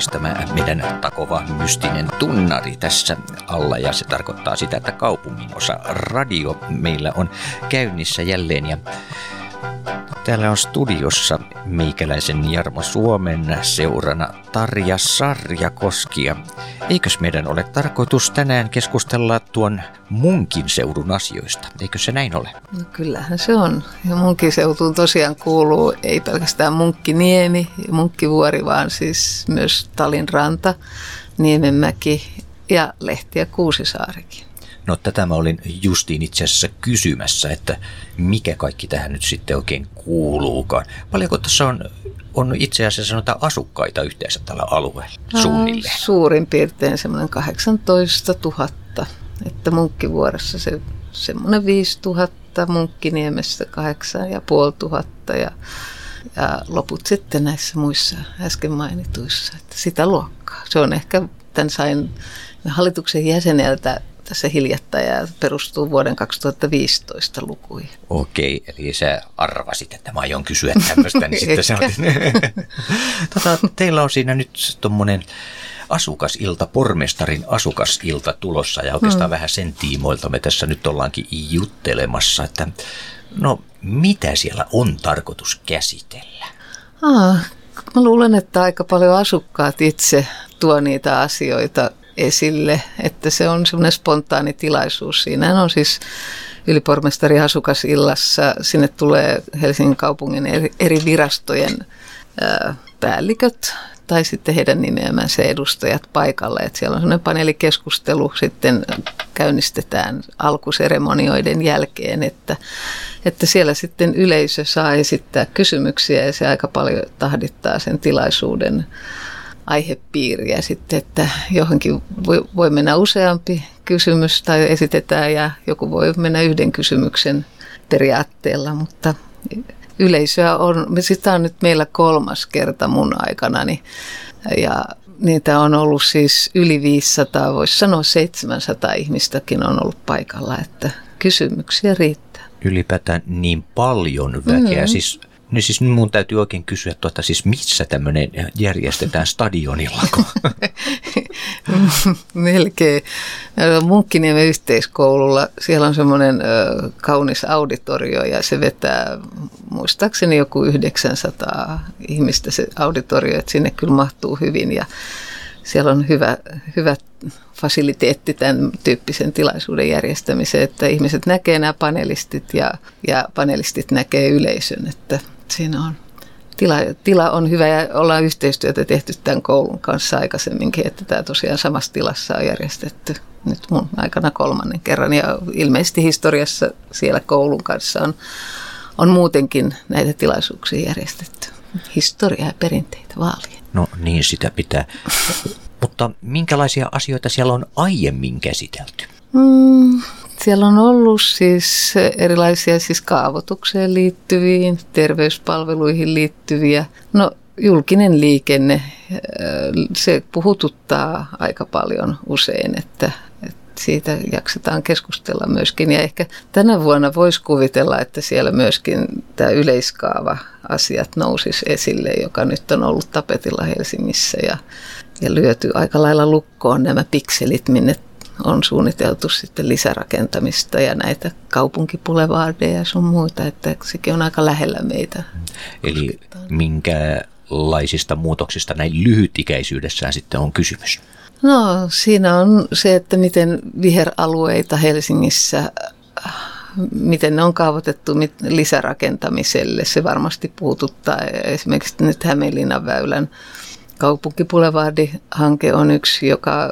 taas tämä meidän takova mystinen tunnari tässä alla. Ja se tarkoittaa sitä, että kaupungin osa radio meillä on käynnissä jälleen. Ja Täällä on studiossa meikäläisen Jarmo Suomen seurana Tarja Sarjakoski. Ja eikös meidän ole tarkoitus tänään keskustella tuon munkin seudun asioista? Eikö se näin ole? No kyllähän se on. Ja munkin seutuun tosiaan kuuluu ei pelkästään Munkkiniemi ja Munkkivuori, vaan siis myös Talin ranta, Niemenmäki ja Lehti ja Kuusisaarikin. No tätä mä olin justiin itse asiassa kysymässä, että mikä kaikki tähän nyt sitten oikein kuuluukaan. Paljonko tässä on, on itse asiassa sanotaan asukkaita yhteensä tällä alueella suunnilleen? Suurin piirtein semmoinen 18 000, että Munkkivuoressa se semmoinen 5 000, Munkkiniemessä 8 ja puoli tuhatta ja, ja loput sitten näissä muissa äsken mainituissa, että sitä luokkaa. Se on ehkä, tämän sain hallituksen jäseneltä tässä hiljattain ja perustuu vuoden 2015 lukuihin. Okei, eli sä arvasit, että mä aion kysyä tämmöistä, niin sitten se on... tota, teillä on siinä nyt tuommoinen asukasilta, pormestarin asukasilta tulossa ja oikeastaan hmm. vähän sen tiimoilta me tässä nyt ollaankin juttelemassa, että no mitä siellä on tarkoitus käsitellä? Ah, mä luulen, että aika paljon asukkaat itse tuo niitä asioita esille, että se on semmoinen spontaani tilaisuus. Siinä on siis ylipormestari illassa, sinne tulee Helsingin kaupungin eri virastojen päälliköt tai sitten heidän nimeämänsä edustajat paikalle. Että siellä on sellainen paneelikeskustelu, sitten käynnistetään alkuseremonioiden jälkeen, että, että siellä sitten yleisö saa esittää kysymyksiä ja se aika paljon tahdittaa sen tilaisuuden aihepiiriä sitten, että johonkin voi, voi mennä useampi kysymys tai esitetään ja joku voi mennä yhden kysymyksen periaatteella, mutta yleisöä on, sitä on nyt meillä kolmas kerta mun aikanani ja niitä on ollut siis yli 500, voisi sanoa 700 ihmistäkin on ollut paikalla, että kysymyksiä riittää. Ylipäätään niin paljon väkeä, mm. siis niin siis mun täytyy oikein kysyä, tuota, siis missä tämmöinen järjestetään stadionilla? Melkein. Munkkiniemen yhteiskoululla, siellä on semmoinen kaunis auditorio ja se vetää muistaakseni joku 900 ihmistä se auditorio, että sinne kyllä mahtuu hyvin ja siellä on hyvä, hyvä fasiliteetti tämän tyyppisen tilaisuuden järjestämiseen, että ihmiset näkee nämä panelistit ja, ja panelistit näkee yleisön, että siinä on tila, tila on hyvä ja ollaan yhteistyötä tehty tämän koulun kanssa aikaisemminkin, että tämä tosiaan samassa tilassa on järjestetty nyt mun aikana kolmannen kerran ja ilmeisesti historiassa siellä koulun kanssa on, on muutenkin näitä tilaisuuksia järjestetty. Historia ja perinteitä vaalien. No niin sitä pitää. Mutta minkälaisia asioita siellä on aiemmin käsitelty? Mm, siellä on ollut siis erilaisia siis kaavoitukseen liittyviä, terveyspalveluihin liittyviä. No julkinen liikenne, äh, se puhututtaa aika paljon usein, että, että siitä jaksetaan keskustella myöskin. Ja ehkä tänä vuonna voisi kuvitella, että siellä myöskin tämä yleiskaava-asiat nousisi esille, joka nyt on ollut tapetilla Helsingissä ja, ja lyöty aika lailla lukkoon nämä pikselit, minne on suunniteltu sitten lisärakentamista ja näitä kaupunkipulevardeja ja sun muita, että sekin on aika lähellä meitä. Eli minkälaisista muutoksista näin lyhytikäisyydessään sitten on kysymys? No siinä on se, että miten viheralueita Helsingissä miten ne on kaavoitettu lisärakentamiselle. Se varmasti puututtaa esimerkiksi nyt Hämeenlinnan väylän kaupunkipulevardi-hanke on yksi, joka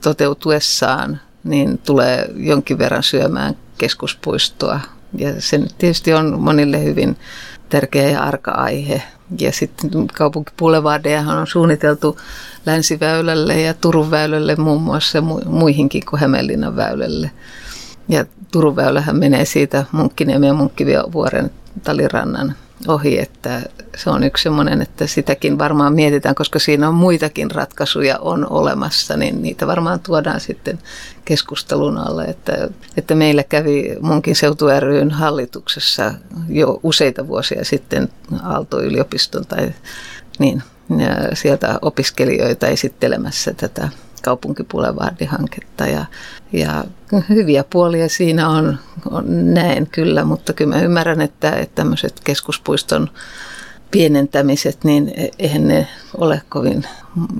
toteutuessaan niin tulee jonkin verran syömään keskuspuistoa. Ja se tietysti on monille hyvin tärkeä ja arka aihe. Ja sitten kaupunkipulevardejahan on suunniteltu Länsiväylälle ja Turun väylälle muun muassa muihinkin kuin Hämeenlinnan väylälle. Ja Turun väylähän menee siitä Munkkiniemen ja Munkkivuoren talirannan ohi, että se on yksi semmoinen, että sitäkin varmaan mietitään, koska siinä on muitakin ratkaisuja on olemassa, niin niitä varmaan tuodaan sitten keskustelun alle, että, että meillä kävi munkin seutu ryn hallituksessa jo useita vuosia sitten Aalto-yliopiston tai niin, sieltä opiskelijoita esittelemässä tätä kaupunkipulevardihanketta ja, ja hyviä puolia siinä on, on, näen kyllä, mutta kyllä mä ymmärrän, että, että tämmöiset keskuspuiston pienentämiset, niin eihän ne ole kovin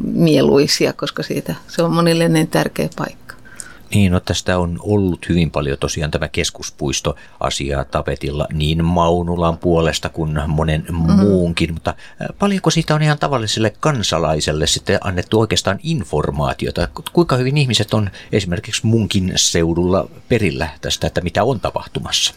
mieluisia, koska siitä se on monille niin tärkeä paikka. Niin, no tästä on ollut hyvin paljon tosiaan tämä keskuspuisto-asiaa tapetilla niin Maunulan puolesta kuin monen mm-hmm. muunkin, mutta paljonko siitä on ihan tavalliselle kansalaiselle sitten annettu oikeastaan informaatiota? Kuinka hyvin ihmiset on esimerkiksi munkin seudulla perillä tästä, että mitä on tapahtumassa?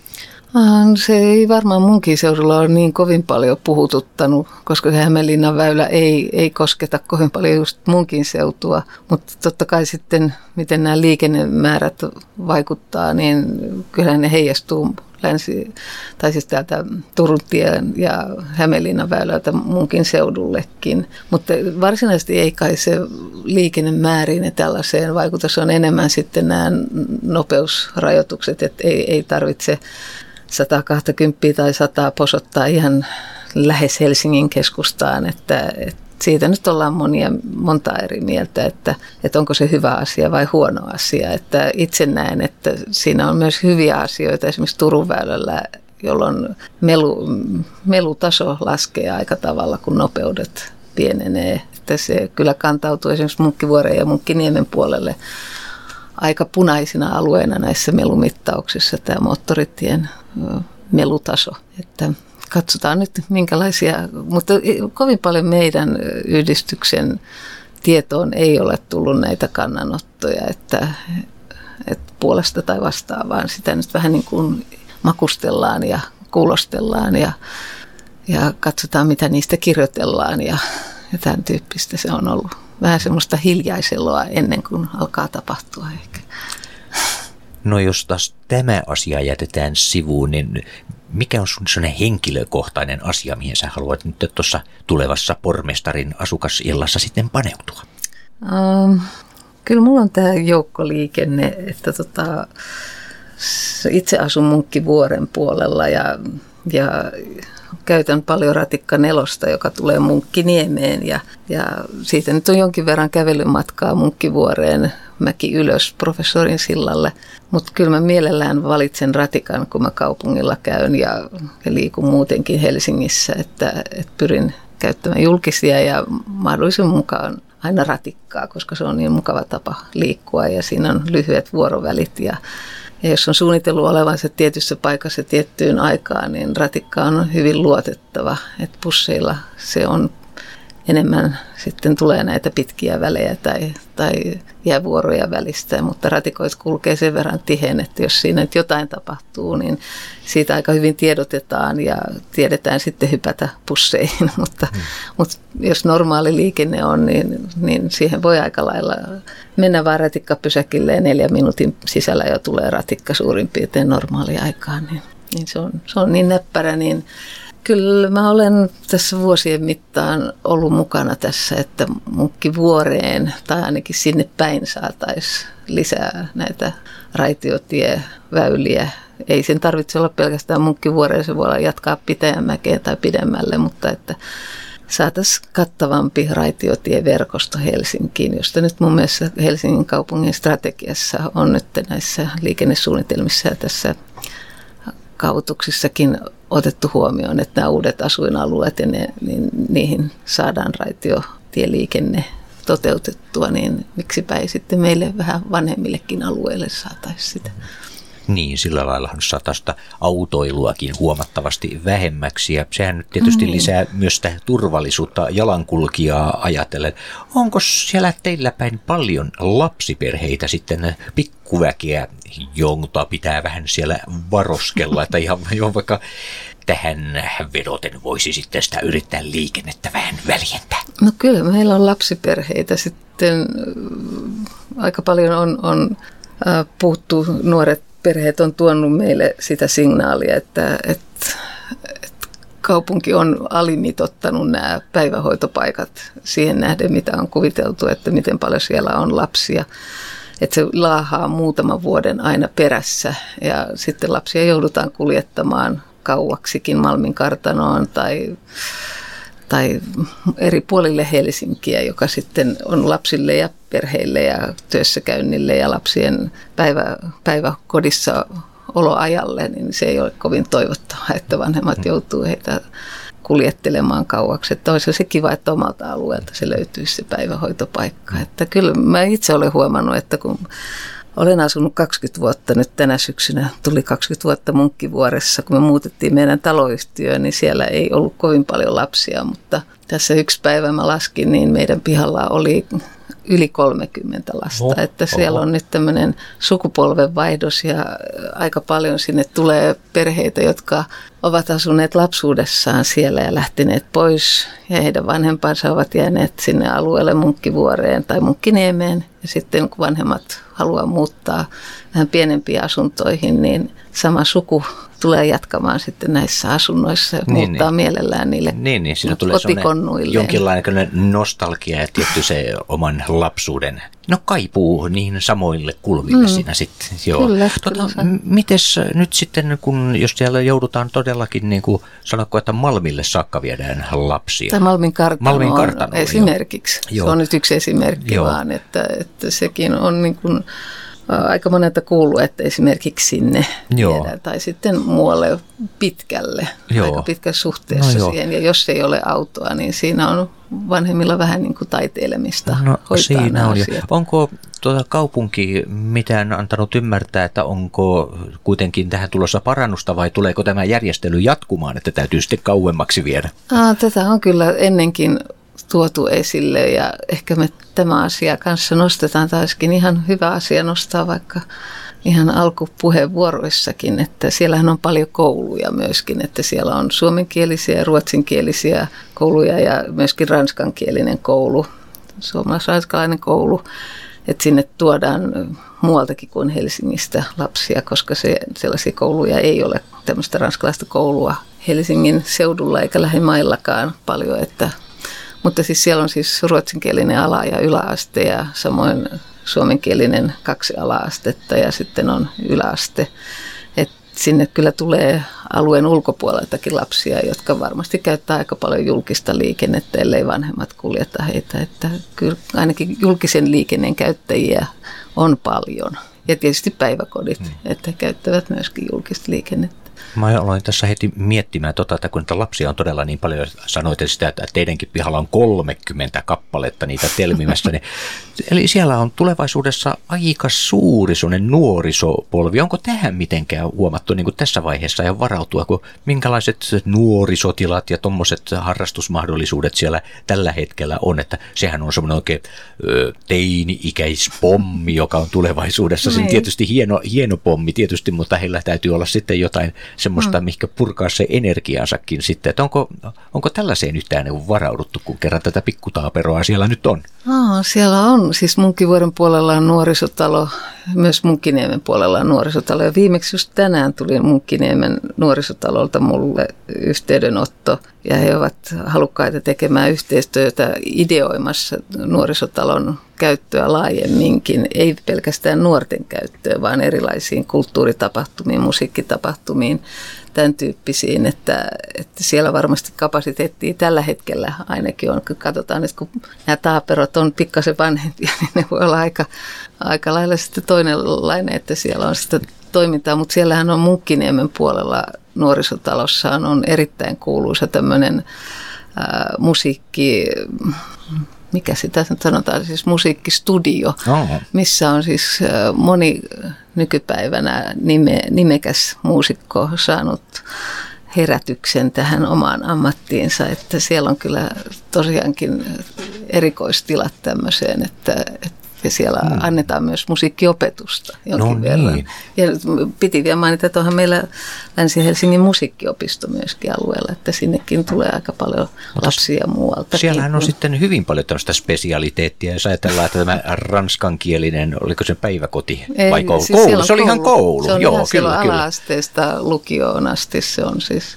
Se ei varmaan munkin seudulla ole niin kovin paljon puhututtanut, koska se Hämeenlinnan väylä ei, ei kosketa kovin paljon just munkin seutua. Mutta totta kai sitten, miten nämä liikennemäärät vaikuttaa, niin kyllä ne heijastuu länsi, tai siis täältä Turun tien ja Hämeenlinnan väylältä munkin seudullekin. Mutta varsinaisesti ei kai se liikennemääriin ja tällaiseen vaikuta. Se on enemmän sitten nämä nopeusrajoitukset, että ei, ei tarvitse 120 tai 100 posottaa ihan lähes Helsingin keskustaan, että, että siitä nyt ollaan monia, monta eri mieltä, että, että onko se hyvä asia vai huono asia. Että itse näen, että siinä on myös hyviä asioita esimerkiksi Turun väylällä, jolloin melu, melutaso laskee aika tavalla, kun nopeudet pienenee. Että se kyllä kantautuu esimerkiksi Munkkivuoren ja Munkkiniemen puolelle aika punaisina alueina näissä melumittauksissa tämä moottoritien melutaso. Että katsotaan nyt minkälaisia, mutta kovin paljon meidän yhdistyksen tietoon ei ole tullut näitä kannanottoja, että, että puolesta tai vastaan, vaan sitä nyt vähän niin kuin makustellaan ja kuulostellaan ja, ja katsotaan mitä niistä kirjoitellaan ja, ja tämän tyyppistä se on ollut. Vähän semmoista hiljaiseloa ennen kuin alkaa tapahtua ehkä. No jos taas tämä asia jätetään sivuun, niin mikä on sun sellainen henkilökohtainen asia, mihin sä haluat nyt tuossa tulevassa pormestarin asukasillassa sitten paneutua? Um, kyllä mulla on tämä joukkoliikenne, että tota, itse asun Munkkivuoren puolella ja, ja käytän paljon ratikka nelosta, joka tulee Munkkiniemeen ja, ja siitä nyt on jonkin verran kävelymatkaa Munkkivuoreen mäki ylös professorin sillalle. Mutta kyllä mä mielellään valitsen ratikan, kun mä kaupungilla käyn ja, liikun muutenkin Helsingissä, että, että pyrin käyttämään julkisia ja mahdollisen mukaan aina ratikkaa, koska se on niin mukava tapa liikkua ja siinä on lyhyet vuorovälit ja ja jos on suunnitellut olevansa tietyssä paikassa tiettyyn aikaan, niin ratikka on hyvin luotettava. Että busseilla se on enemmän sitten tulee näitä pitkiä välejä tai, tai jäävuoroja välistä, mutta ratikoit kulkee sen verran tiheen, että jos siinä nyt jotain tapahtuu, niin siitä aika hyvin tiedotetaan ja tiedetään sitten hypätä busseihin, mutta, hmm. mutta jos normaali liikenne on, niin, niin siihen voi aika lailla mennä vaan ratikkapysäkille ja neljä minuutin sisällä jo tulee ratikka suurin piirtein normaali aikaan, niin, niin se, on, se on niin näppärä, niin Kyllä mä olen tässä vuosien mittaan ollut mukana tässä, että munkkivuoreen tai ainakin sinne päin saataisiin lisää näitä raitiotieväyliä. Ei sen tarvitse olla pelkästään munkkivuoreen, se voi olla jatkaa Pitäjänmäkeen tai pidemmälle, mutta että saataisiin kattavampi raitiotieverkosto Helsinkiin, josta nyt mun mielestä Helsingin kaupungin strategiassa on nyt näissä liikennesuunnitelmissa ja tässä kaavoituksissakin otettu huomioon, että nämä uudet asuinalueet ja ne, niin niihin saadaan raitiotieliikenne toteutettua, niin miksipä ei sitten meille vähän vanhemmillekin alueille saataisi sitä. Niin, sillä lailla saataisiin autoiluakin huomattavasti vähemmäksi ja sehän nyt tietysti mm. lisää myös sitä turvallisuutta jalankulkijaa ajatellen. Onko siellä teillä päin paljon lapsiperheitä sitten pikkuväkeä, jonka pitää vähän siellä varoskella, että ihan jo vaikka tähän vedoten voisi sitten sitä yrittää liikennettä vähän väljentää? No kyllä, meillä on lapsiperheitä sitten aika paljon on, on puuttu nuoret perheet on tuonut meille sitä signaalia, että, että, että kaupunki on alimitottanut nämä päivähoitopaikat siihen nähden, mitä on kuviteltu, että miten paljon siellä on lapsia. Että se laahaa muutaman vuoden aina perässä ja sitten lapsia joudutaan kuljettamaan kauaksikin Malmin kartanoon tai tai eri puolille Helsinkiä, joka sitten on lapsille ja perheille ja työssäkäynnille ja lapsien päivä, päiväkodissa oloajalle, niin se ei ole kovin toivottavaa, että vanhemmat mm. joutuu heitä kuljettelemaan kauaksi. Että olisi se kiva, että omalta alueelta se löytyisi se päivähoitopaikka. Että kyllä mä itse olen huomannut, että kun olen asunut 20 vuotta nyt tänä syksynä. Tuli 20 vuotta Munkkivuoressa, kun me muutettiin meidän taloyhtiöön, niin siellä ei ollut kovin paljon lapsia, mutta tässä yksi päivä mä laskin, niin meidän pihalla oli yli 30 lasta. Oh, että siellä oho. on nyt tämmöinen sukupolvenvaihdos ja aika paljon sinne tulee perheitä, jotka ovat asuneet lapsuudessaan siellä ja lähteneet pois. Ja heidän vanhempansa ovat jääneet sinne alueelle Munkkivuoreen tai Munkkiniemeen. Ja sitten kun vanhemmat haluaa muuttaa vähän pienempiin asuntoihin, niin sama suku tulee jatkamaan sitten näissä asunnoissa ja niin, muuttaa niin. mielellään niille niin, niin. Siinä tulee jonkinlainen nostalgia ja tietty se oman lapsuuden no kaipuu niihin samoille kulmille mm. siinä sitten. Joo. Kyllä, tota, kyllä mites nyt sitten, kun jos siellä joudutaan todellakin, niin kuin sanotko, että Malmille saakka viedään lapsia. Tai Malmin kartano, Malmin kartano esimerkiksi. Joo. Se on nyt yksi esimerkki joo. vaan, että, että sekin on niin kuin, aika monelta kuullut, että esimerkiksi sinne Joo. viedään, tai sitten muualle pitkälle, Joo. aika pitkässä suhteessa no siihen. Ja jos ei ole autoa, niin siinä on vanhemmilla vähän niin kuin taiteilemista no, siinä on. Onko tuota kaupunki mitään antanut ymmärtää, että onko kuitenkin tähän tulossa parannusta vai tuleeko tämä järjestely jatkumaan, että täytyy sitten kauemmaksi viedä? Aa, tätä on kyllä ennenkin tuotu esille ja ehkä me tämä asia kanssa nostetaan taaskin ihan hyvä asia nostaa vaikka ihan alkupuheenvuoroissakin, että siellähän on paljon kouluja myöskin, että siellä on suomenkielisiä ja ruotsinkielisiä kouluja ja myöskin ranskankielinen koulu, suomalais-ranskalainen koulu, että sinne tuodaan muualtakin kuin Helsingistä lapsia, koska se, sellaisia kouluja ei ole, tämmöistä ranskalaista koulua Helsingin seudulla eikä lähimaillakaan paljon, että mutta siis siellä on siis ruotsinkielinen ala- ja yläaste ja samoin suomenkielinen kaksi alaastetta ja sitten on yläaste. Et sinne kyllä tulee alueen ulkopuoleltakin lapsia, jotka varmasti käyttää aika paljon julkista liikennettä, ellei vanhemmat kuljeta heitä. Että kyllä ainakin julkisen liikenneen käyttäjiä on paljon. Ja tietysti päiväkodit, hmm. että he käyttävät myöskin julkista liikennettä. Mä aloin tässä heti miettimään, tota, että kun niitä lapsia on todella niin paljon, sanoitte sitä, että teidänkin pihalla on 30 kappaletta niitä telmimässä. niin, eli siellä on tulevaisuudessa aika suuri sellainen nuorisopolvi. Onko tähän mitenkään huomattu niin kuin tässä vaiheessa ja varautua, kun minkälaiset nuorisotilat ja tuommoiset harrastusmahdollisuudet siellä tällä hetkellä on, että sehän on semmoinen oikein ö, teini-ikäispommi, joka on tulevaisuudessa. Se on niin. tietysti hieno, hieno pommi tietysti, mutta heillä täytyy olla sitten jotain semmoista, mm. mihinkä purkaa se energiansakin sitten. Että onko, onko tällaiseen yhtään niin varauduttu, kun kerran tätä pikkutaaperoa siellä nyt on? Aa, siellä on. Siis Munkivuoren puolella on nuorisotalo, myös Munkkiniemen puolella on nuorisotalo. Ja viimeksi just tänään tuli Munkkiniemen nuorisotalolta mulle yhteydenotto. Ja he ovat halukkaita tekemään yhteistyötä ideoimassa nuorisotalon käyttöä laajemminkin, ei pelkästään nuorten käyttöä, vaan erilaisiin kulttuuritapahtumiin, musiikkitapahtumiin, tämän tyyppisiin, että, että siellä varmasti kapasiteettia tällä hetkellä ainakin on. Kun katsotaan, että kun nämä taaperot on pikkasen vanhempia, niin ne voi olla aika, aika lailla sitten toinenlainen, että siellä on sitä toimintaa, mutta siellähän on Munkkiniemen puolella nuorisotalossaan on erittäin kuuluisa tämmöinen ää, musiikki, mikä sitä sanotaan, siis musiikkistudio, Oho. missä on siis moni nykypäivänä nime, nimekäs muusikko saanut herätyksen tähän omaan ammattiinsa, että siellä on kyllä tosiaankin erikoistilat tämmöiseen, että, että ja siellä hmm. annetaan myös musiikkiopetusta jonkin no verran. Niin. Ja piti vielä mainita, että onhan meillä Länsi-Helsingin musiikkiopisto myöskin alueella, että sinnekin tulee aika paljon lapsia muualta. Siellähän on sitten hyvin paljon tällaista spesialiteettia, jos ajatellaan, että tämä ranskankielinen, oliko se päiväkoti Ei, vai koulu? Siis koulu, se oli ihan koulu. Se on Joo, ihan kyllä, kyllä. ala-asteesta lukioon asti, se on siis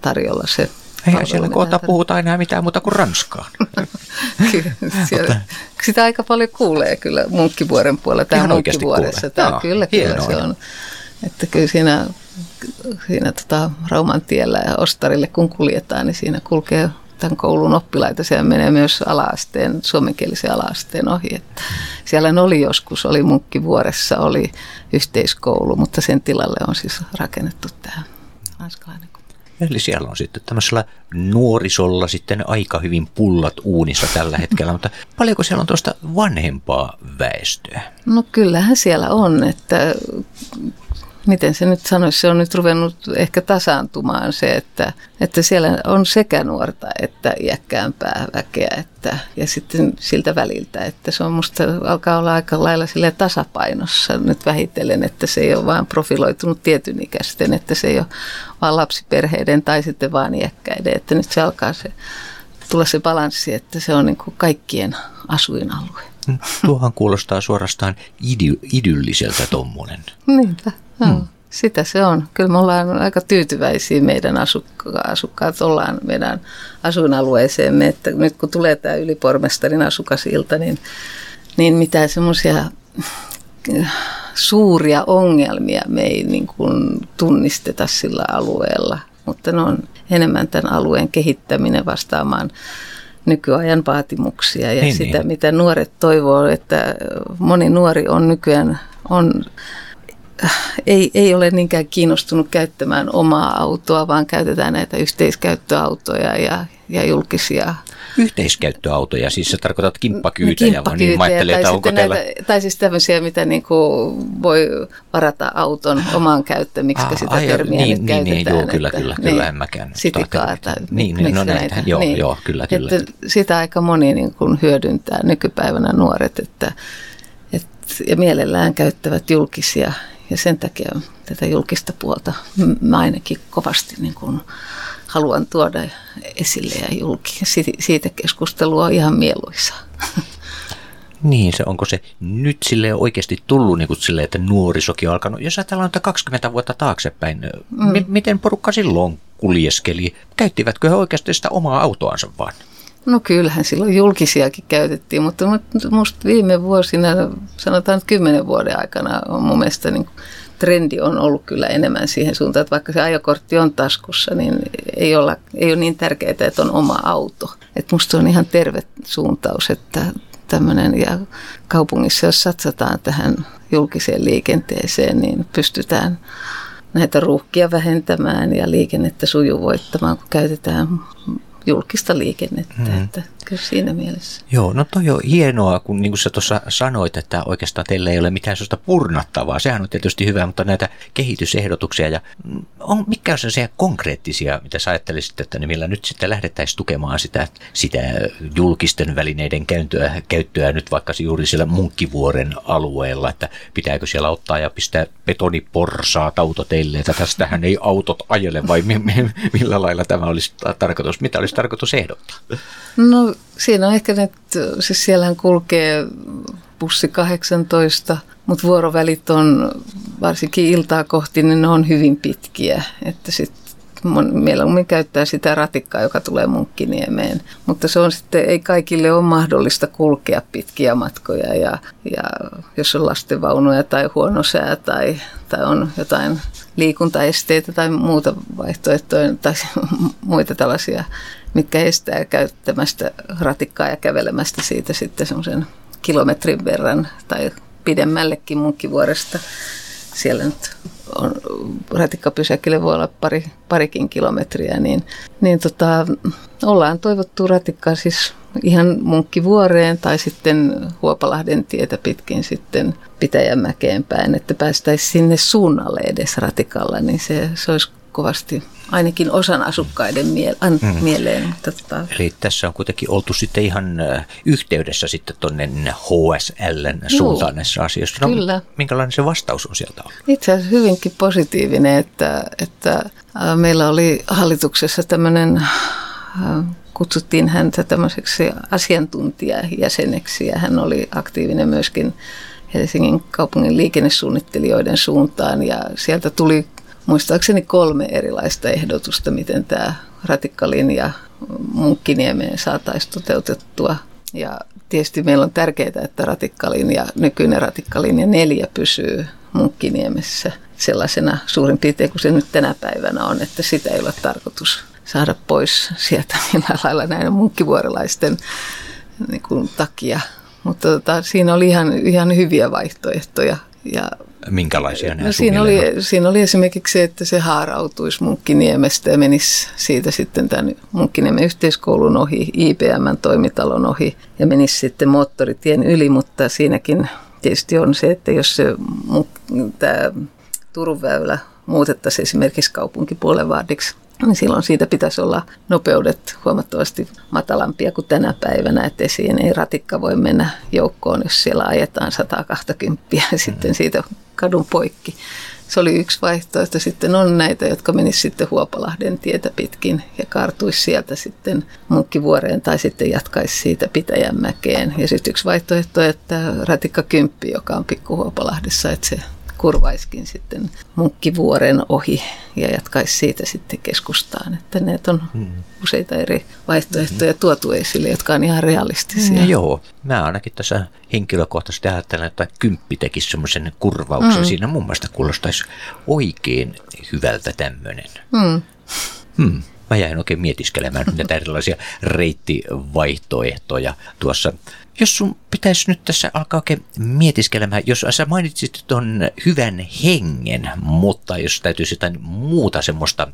tarjolla se Eihän siellä kohta puhuta enää mitään muuta kuin ranskaa. kyllä, siellä, sitä aika paljon kuulee kyllä Munkkivuoren puolella. Tämä Munkkivuoressa. Tämä, Joo, kyllä, kyllä se on. Että kyllä siinä, siinä tota Rauman tiellä ja Ostarille kun kuljetaan, niin siinä kulkee tämän koulun oppilaita. Siellä menee myös alaasteen, suomenkielisen alaasteen ohi. Että siellä oli joskus, oli Munkkivuoressa, oli yhteiskoulu, mutta sen tilalle on siis rakennettu tämä ranskalainen Eli siellä on sitten tämmöisellä nuorisolla sitten aika hyvin pullat uunissa tällä hetkellä, mutta paljonko siellä on tuosta vanhempaa väestöä? No kyllähän siellä on, että miten se nyt sanoisi, se on nyt ruvennut ehkä tasaantumaan se, että, että siellä on sekä nuorta että iäkkäämpää väkeä että, ja sitten siltä väliltä, että se on musta alkaa olla aika lailla sille tasapainossa nyt vähitellen, että se ei ole vaan profiloitunut tietyn ikäisten, että se ei ole vaan lapsiperheiden tai sitten vaan iäkkäiden, että nyt se alkaa se, tulla se balanssi, että se on niin kuin kaikkien asuinalue. Tuohan kuulostaa suorastaan idy, idylliseltä tuommoinen. Niinpä. Hmm. Sitä se on. Kyllä me ollaan aika tyytyväisiä meidän asukka- asukkaat, ollaan meidän asuinalueeseemme. Että nyt kun tulee tämä ylipormestarin asukasilta, niin, niin mitään semmoisia suuria ongelmia me ei niin kuin tunnisteta sillä alueella. Mutta ne on enemmän tämän alueen kehittäminen vastaamaan nykyajan vaatimuksia ja niin, sitä, niin. mitä nuoret toivoo, että moni nuori on nykyään on ei, ei ole niinkään kiinnostunut käyttämään omaa autoa, vaan käytetään näitä yhteiskäyttöautoja ja, ja julkisia Yhteiskäyttöautoja, siis se tarkoitat kimppakyytejä, kimppakyytejä niin mä ajattelin, että onko teillä... Näitä, tai siis tämmöisiä, mitä niin kuin voi varata auton omaan käyttöön, miksi ah, sitä ai, termiä niin, nyt niin, käytetään. Niin, joo, kyllä, kyllä, niin, kyllä, en mäkään. Sitikaa tai niin, niin, no näitä, joo, niin, joo, kyllä, kyllä. Että sitä aika moni niin kuin hyödyntää nykypäivänä nuoret, että, että, ja mielellään käyttävät julkisia ja sen takia tätä julkista puolta mä ainakin kovasti niin kuin haluan tuoda esille ja julki. Siitä keskustelua on ihan mieluisa. Niin, se onko se nyt sille oikeasti tullut niin kuin sille, että nuorisokin on alkanut. Jos ajatellaan että 20 vuotta taaksepäin, mm. m- miten porukka silloin kuljeskeli? Käyttivätkö he oikeasti sitä omaa autoansa vaan? No kyllähän silloin julkisiakin käytettiin, mutta minusta viime vuosina, sanotaan että kymmenen vuoden aikana on mun mielestä niin trendi on ollut kyllä enemmän siihen suuntaan, että vaikka se ajokortti on taskussa, niin ei, olla, ei ole niin tärkeää, että on oma auto. Että musta on ihan terve suuntaus, että tämmöinen, ja kaupungissa jos satsataan tähän julkiseen liikenteeseen, niin pystytään näitä ruuhkia vähentämään ja liikennettä sujuvoittamaan, kun käytetään julkista liikennettä. Mm. Että kyllä siinä mielessä. Joo, no toi on hienoa, kun niin kuin sä tuossa sanoit, että oikeastaan teillä ei ole mitään sellaista purnattavaa. Sehän on tietysti hyvä, mutta näitä kehitysehdotuksia ja mm, on, mitkä on sellaisia konkreettisia, mitä sä ajattelisit, että ne millä nyt sitten lähdettäisiin tukemaan sitä, sitä julkisten välineiden käyttöä, käyttöä nyt vaikka juuri siellä Munkkivuoren alueella, että pitääkö siellä ottaa ja pistää betoniporsaa autoteille, että tästähän ei autot ajele vai millä lailla tämä olisi tarkoitus, mitä olisi tarkoitus ehdottaa? No siinä on ehkä, että siis siellähän kulkee bussi 18, mutta vuorovälit on varsinkin iltaa kohti, niin ne on hyvin pitkiä. Että sitten mieluummin käyttää sitä ratikkaa, joka tulee Munkkiniemeen. Mutta se on sitten, ei kaikille ole mahdollista kulkea pitkiä matkoja ja, ja jos on lastenvaunuja tai huono sää tai, tai on jotain liikuntaesteitä tai muuta vaihtoehtoja tai muita tällaisia mitkä estää käyttämästä ratikkaa ja kävelemästä siitä sitten semmoisen kilometrin verran tai pidemmällekin munkkivuoresta. Siellä nyt on, ratikkapysäkille voi olla pari, parikin kilometriä, niin, niin tota, ollaan toivottu ratikkaa siis ihan munkkivuoreen tai sitten Huopalahden tietä pitkin sitten Pitäjänmäkeen päin, että päästäisiin sinne suunnalle edes ratikalla, niin se, se olisi kovasti ainakin osan asukkaiden mie- an- mm. mieleen. Mutta tota... Eli tässä on kuitenkin oltu sitten ihan yhteydessä sitten tuonne HSLn suuntaan näissä asioissa. No, Kyllä. Minkälainen se vastaus on sieltä ollut? Itse asiassa hyvinkin positiivinen, että, että meillä oli hallituksessa tämmöinen kutsuttiin häntä tämmöiseksi asiantuntijajäseneksi ja hän oli aktiivinen myöskin Helsingin kaupungin liikennesuunnittelijoiden suuntaan ja sieltä tuli muistaakseni kolme erilaista ehdotusta, miten tämä ratikkalinja Munkkiniemeen saataisiin toteutettua. Ja tietysti meillä on tärkeää, että ratikkalinja, nykyinen ratikkalinja neljä pysyy Munkkiniemessä sellaisena suurin piirtein kuin se nyt tänä päivänä on, että sitä ei ole tarkoitus saada pois sieltä millään lailla näiden munkkivuorelaisten niin kuin, takia. Mutta tota, siinä oli ihan, ihan hyviä vaihtoehtoja. Ja Minkälaisia no, siinä, oli, siinä oli esimerkiksi se, että se haarautuisi Munkkiniemestä ja menisi siitä sitten tämän Munkkiniemen yhteiskoulun ohi, IBMn toimitalon ohi ja menisi sitten moottoritien yli, mutta siinäkin tietysti on se, että jos se, tämä Turun väylä muutettaisiin esimerkiksi kaupunkipuolen vaadiksi, niin silloin siitä pitäisi olla nopeudet huomattavasti matalampia kuin tänä päivänä, että siihen ei ratikka voi mennä joukkoon, jos siellä ajetaan 120 ja sitten siitä kadun poikki. Se oli yksi vaihtoehto. Sitten on näitä, jotka menisivät sitten Huopalahden tietä pitkin ja kaartuisi sieltä sitten Munkkivuoreen tai sitten jatkaisi siitä Pitäjänmäkeen. Ja sitten yksi vaihtoehto, että ratikka 10, joka on pikku Huopalahdessa, että se kurvaiskin sitten Munkkivuoren ohi ja jatkaisi siitä sitten keskustaan. Että ne on hmm. useita eri vaihtoehtoja tuotu esille, jotka on ihan realistisia. Hmm, joo, mä ainakin tässä henkilökohtaisesti ajattelen, että kymppi tekisi semmoisen kurvauksen. Hmm. Siinä mun mielestä kuulostaisi oikein hyvältä tämmöinen. Hmm. Hmm mä jäin oikein mietiskelemään näitä erilaisia reittivaihtoehtoja tuossa. Jos sun pitäisi nyt tässä alkaa oikein mietiskelemään, jos sä mainitsit tuon hyvän hengen, mutta jos täytyisi jotain muuta semmoista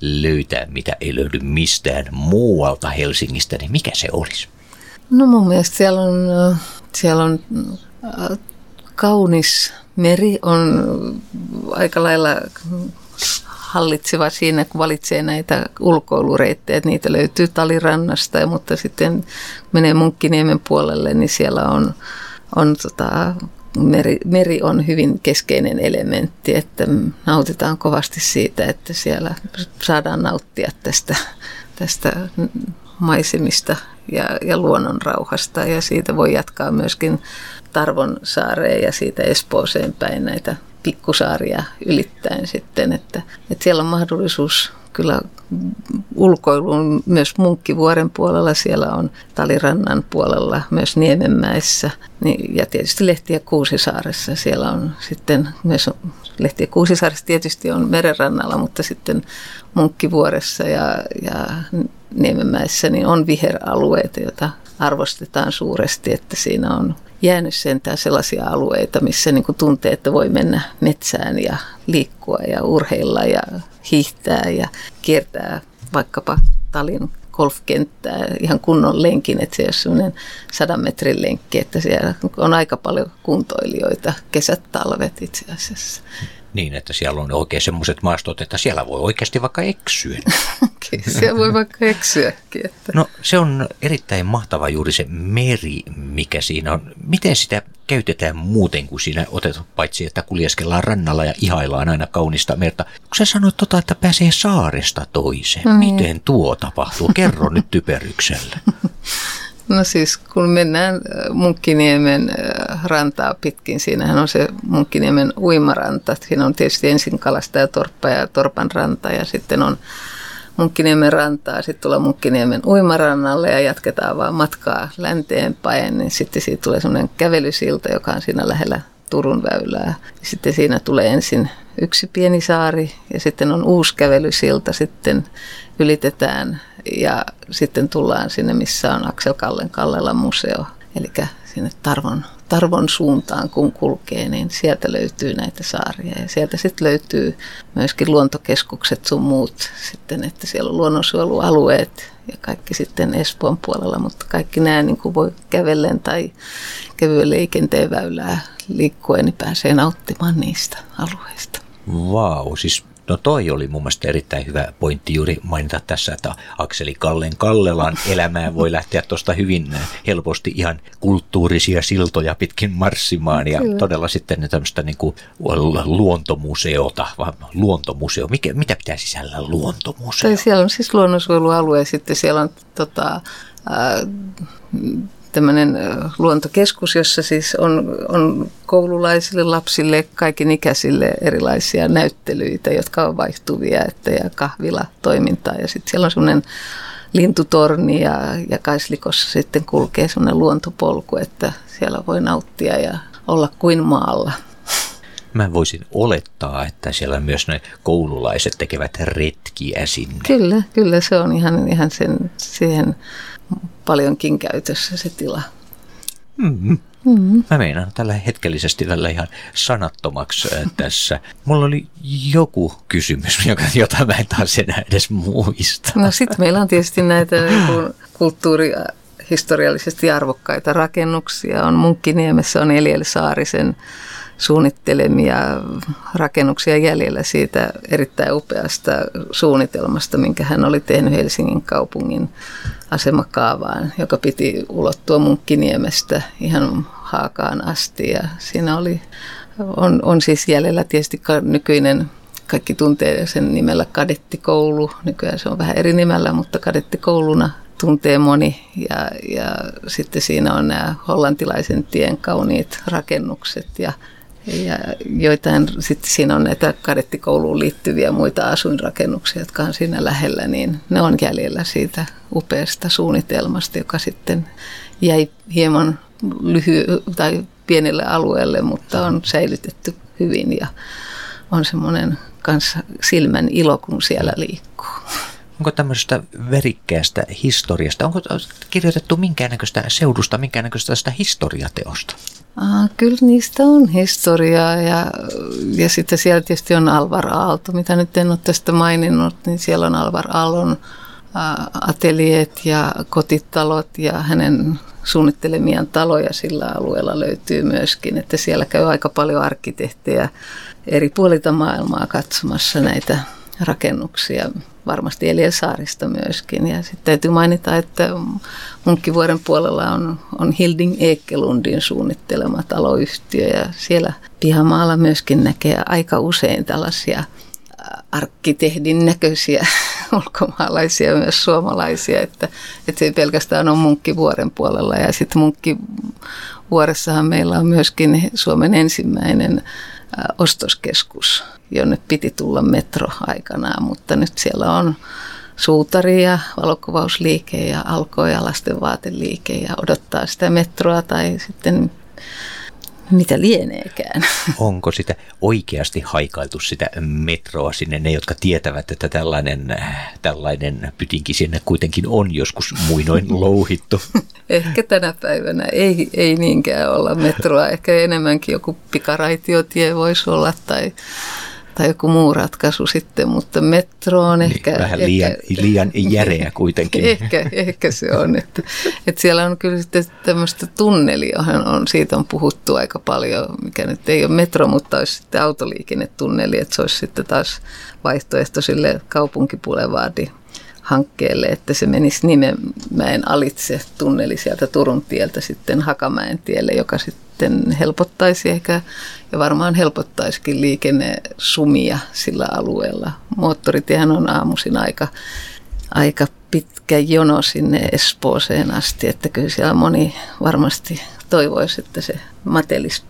löytää, mitä ei löydy mistään muualta Helsingistä, niin mikä se olisi? No mun mielestä siellä on, siellä on äh, kaunis meri, on aika lailla hallitseva siinä, kun valitsee näitä ulkoilureittejä. Niitä löytyy Talirannasta, mutta sitten menee Munkkiniemen puolelle, niin siellä on, on tota, meri, meri on hyvin keskeinen elementti, että nautitaan kovasti siitä, että siellä saadaan nauttia tästä, tästä maisemista ja, ja luonnon rauhasta ja siitä voi jatkaa myöskin Tarvon saareen ja siitä Espooseen päin näitä pikkusaaria ylittäen sitten, että, että siellä on mahdollisuus kyllä ulkoiluun myös Munkkivuoren puolella, siellä on Talirannan puolella, myös Niemenmäessä niin, ja tietysti Lehtiä Kuusisaaressa. Siellä on sitten myös Lehtiä Kuusisaaressa tietysti on merenrannalla, mutta sitten Munkkivuoressa ja, ja Niemenmäessä niin on viheralueita, joita arvostetaan suuresti, että siinä on jäänyt sentään sellaisia alueita, missä niin kuin tuntee, että voi mennä metsään ja liikkua ja urheilla ja hiihtää ja kiertää vaikkapa Talin golfkenttää ihan kunnon lenkin, että se on sellainen sadan metrin lenkki, että siellä on aika paljon kuntoilijoita kesät, talvet itse asiassa. Niin, että siellä on oikein semmoiset maastot, että siellä voi oikeasti vaikka eksyä. siellä voi vaikka eksyäkin. Että. No se on erittäin mahtava juuri se meri, mikä siinä on. Miten sitä käytetään muuten kuin siinä otet, paitsi että kuljeskellaan rannalla ja ihaillaan aina kaunista merta. Kun sä sanoit tota, että pääsee saaresta toiseen, mm. miten tuo tapahtuu? Kerro nyt typeryksellä. No siis kun mennään äh, Munkkiniemen äh, rantaa pitkin, siinähän on se Munkkiniemen uimaranta. Siinä on tietysti ensin Kalastajatorppa ja Torpan ranta ja sitten on Munkkiniemen rantaa, sitten tulee Munkkiniemen uimarannalle ja jatketaan vaan matkaa länteen päin, niin sitten siitä tulee semmoinen kävelysilta, joka on siinä lähellä Turun väylää. Sitten siinä tulee ensin yksi pieni saari ja sitten on uusi kävelysilta, sitten ylitetään ja sitten tullaan sinne, missä on Aksel Kallen Kallela museo, eli sinne Tarvon, Tarvon suuntaan kun kulkee, niin sieltä löytyy näitä saaria. Ja sieltä sitten löytyy myöskin luontokeskukset sun muut sitten, että siellä on luonnonsuojelualueet ja kaikki sitten Espoon puolella, mutta kaikki nämä niin kuin voi kävellen tai kevyen liikenteen väylää liikkuen, niin pääsee nauttimaan niistä alueista. Vau, wow, siis No toi oli mun mielestä erittäin hyvä pointti juuri mainita tässä, että Akseli Kallen Kallelan elämää voi lähteä tuosta hyvin helposti ihan kulttuurisia siltoja pitkin marssimaan ja Kyllä. todella sitten tämmöistä niin kuin luontomuseota, luontomuseo. Mikä, mitä pitää sisällä luontomuseo? Tai siellä on siis luonnonsuojelualue ja sitten siellä on tota, äh, tämmöinen luontokeskus, jossa siis on, on koululaisille, lapsille, kaiken ikäisille erilaisia näyttelyitä, jotka on vaihtuvia, että ja kahvila-toimintaa. Ja sitten siellä on semmoinen lintutorni ja, ja Kaislikossa sitten kulkee semmoinen luontopolku, että siellä voi nauttia ja olla kuin maalla. Mä voisin olettaa, että siellä myös ne koululaiset tekevät retkiä sinne. Kyllä, kyllä se on ihan, ihan sen, siihen paljonkin käytössä se tila. Mm-hmm. Mm-hmm. Mä meinaan tällä hetkellisesti tällä ihan sanattomaksi tässä. Mulla oli joku kysymys, jota mä en taas enää edes muista. No sitten meillä on tietysti näitä kulttuuri historiallisesti arvokkaita rakennuksia. On Munkkiniemessä on Eliel Saarisen suunnittelemia rakennuksia jäljellä siitä erittäin upeasta suunnitelmasta, minkä hän oli tehnyt Helsingin kaupungin asemakaavaan, joka piti ulottua Munkkiniemestä ihan Haakaan asti. Ja siinä oli, on, on siis jäljellä tietysti nykyinen kaikki tuntee sen nimellä kadettikoulu. Nykyään se on vähän eri nimellä, mutta kadettikouluna tuntee moni. Ja, ja sitten siinä on nämä hollantilaisen tien kauniit rakennukset ja ja joitain, sitten siinä on näitä kadettikouluun liittyviä muita asuinrakennuksia, jotka on siinä lähellä, niin ne on jäljellä siitä upeasta suunnitelmasta, joka sitten jäi hieman lyhy- tai pienelle alueelle, mutta on säilytetty hyvin ja on semmoinen kanssa silmän ilo, kun siellä liikkuu. Onko tämmöisestä verikkäästä historiasta, onko kirjoitettu minkäännäköistä seudusta, minkäännäköistä tästä historiateosta? Ah, kyllä niistä on historiaa ja, ja sitten siellä tietysti on Alvar Aalto, mitä nyt en ole tästä maininnut, niin siellä on Alvar Aallon ateljeet ja kotitalot ja hänen suunnittelemiaan taloja sillä alueella löytyy myöskin, että siellä käy aika paljon arkkitehtejä eri puolilta maailmaa katsomassa näitä rakennuksia, varmasti Eliasaarista myöskin. Ja sitten täytyy mainita, että Munkkivuoren puolella on, on Hilding Ekelundin suunnittelema taloyhtiö ja siellä pihamaalla myöskin näkee aika usein tällaisia arkkitehdin näköisiä ulkomaalaisia ja myös suomalaisia, että, että se ei pelkästään ole Munkkivuoren puolella. Ja sitten Munkkivuoressahan meillä on myöskin Suomen ensimmäinen ostoskeskus, jonne piti tulla metro aikanaan, mutta nyt siellä on suutari ja valokuvausliike ja alkoi ja lastenvaateliike ja odottaa sitä metroa tai sitten mitä lieneekään. Onko sitä oikeasti haikailtu sitä metroa sinne, ne jotka tietävät, että tällainen, tällainen pytinki sinne kuitenkin on joskus muinoin louhittu? Ehkä tänä päivänä ei, ei niinkään olla metroa, ehkä enemmänkin joku pikaraitiotie voisi olla tai tai joku muu ratkaisu sitten, mutta metro on niin, ehkä... Vähän liian, ehkä, liian järeä kuitenkin. ehkä, ehkä se on, että, että siellä on kyllä sitten tämmöistä tunnelia, on, siitä on puhuttu aika paljon, mikä nyt ei ole metro, mutta olisi sitten autoliikennetunneli, että se olisi sitten taas vaihtoehto sille kaupunkipulevaadi hankkeelle, että se menisi Nimenmäen alitse tunneli sieltä Turun tieltä sitten Hakamäen tielle, joka sitten helpottaisi ehkä ja varmaan helpottaisikin liikennesumia sillä alueella. Moottoritiehän on aamuisin aika, aika pitkä jono sinne Espooseen asti, että kyllä siellä moni varmasti toivoisi, että se matelis,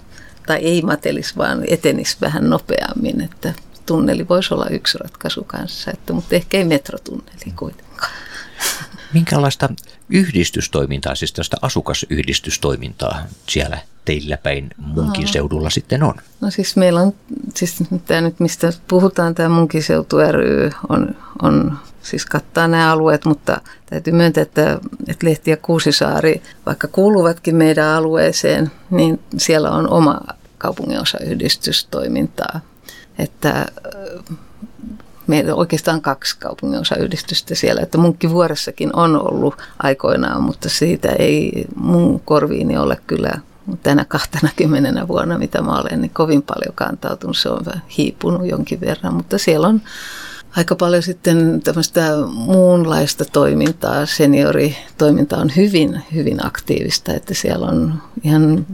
tai ei matelis, vaan etenisi vähän nopeammin, että tunneli voisi olla yksi ratkaisu kanssa, että, mutta ehkä ei metrotunneli kuitenkaan. Minkälaista yhdistystoimintaa, siis tästä asukasyhdistystoimintaa siellä teillä päin munkin Aa. seudulla sitten on? No siis meillä on, siis tämä nyt mistä puhutaan, tämä munkin seutu ry on, on siis kattaa nämä alueet, mutta täytyy myöntää, että, että Lehti ja Kuusisaari, vaikka kuuluvatkin meidän alueeseen, niin siellä on oma kaupunginosayhdistystoimintaa. Että meillä on oikeastaan kaksi kaupunginosayhdistystä siellä, että Munkkivuoressakin on ollut aikoinaan, mutta siitä ei mun korviini ole kyllä tänä 20 vuonna, mitä mä olen, niin kovin paljon kantautunut. Se on hiipunut jonkin verran, mutta siellä on aika paljon sitten tämmöistä muunlaista toimintaa. Senioritoiminta on hyvin, hyvin aktiivista, että siellä on ihan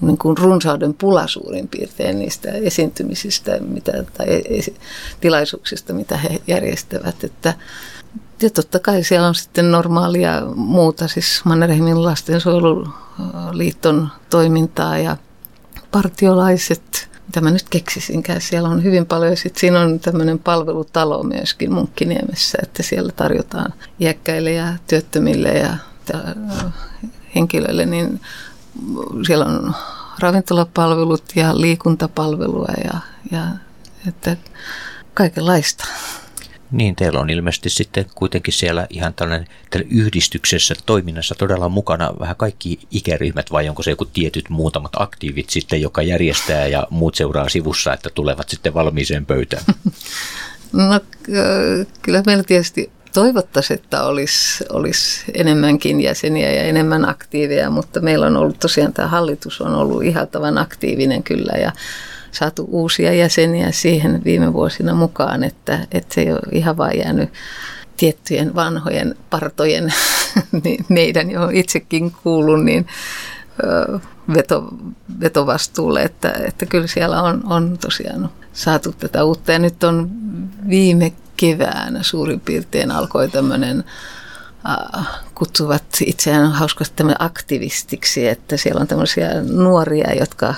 niin kuin runsauden pula suurin piirtein niistä esiintymisistä mitä, tai esi- tilaisuuksista, mitä he järjestävät. Että, ja totta kai siellä on sitten normaalia muuta, siis Mannerheimin lastensuojeluliiton toimintaa ja partiolaiset, mitä mä nyt keksisinkään. Siellä on hyvin paljon. Sitten siinä on tämmöinen palvelutalo myöskin Munkkiniemessä, että siellä tarjotaan iäkkäille ja työttömille ja henkilöille, niin siellä on ravintolapalvelut ja liikuntapalvelua ja, ja että kaikenlaista. Niin, teillä on ilmeisesti sitten kuitenkin siellä ihan tällainen yhdistyksessä toiminnassa todella mukana vähän kaikki ikäryhmät vai onko se joku tietyt muutamat aktiivit sitten, joka järjestää ja muut seuraa sivussa, että tulevat sitten valmiiseen pöytään? No kyllä meillä tietysti toivottaisiin, että olisi, olisi enemmänkin jäseniä ja enemmän aktiiveja, mutta meillä on ollut tosiaan tämä hallitus on ollut ihaltavan aktiivinen kyllä ja saatu uusia jäseniä siihen viime vuosina mukaan, että, että se ei ole ihan vain jäänyt tiettyjen vanhojen partojen, niin meidän, jo itsekin kuulun, niin veto, vetovastuulle, että, että kyllä siellä on, on tosiaan saatu tätä uutta. Ja nyt on viime keväänä suurin piirtein alkoi tämmöinen äh, kutsuvat itseään hauskasti tämmöinen aktivistiksi, että siellä on tämmöisiä nuoria, jotka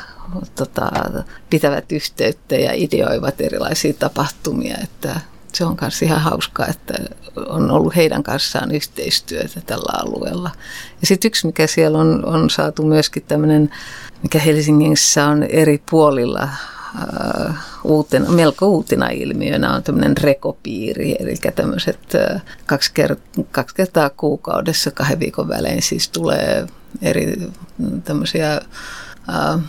tota, pitävät yhteyttä ja ideoivat erilaisia tapahtumia, että se on myös ihan hauskaa, että on ollut heidän kanssaan yhteistyötä tällä alueella. Ja sitten yksi, mikä siellä on, on saatu myöskin tämmöinen, mikä Helsingissä on eri puolilla uutena, melko uutena ilmiönä on tämmöinen rekopiiri, eli tämmöiset kaksi, kert- kaksi kertaa kuukaudessa kahden viikon välein siis tulee eri tämmöisiä äh,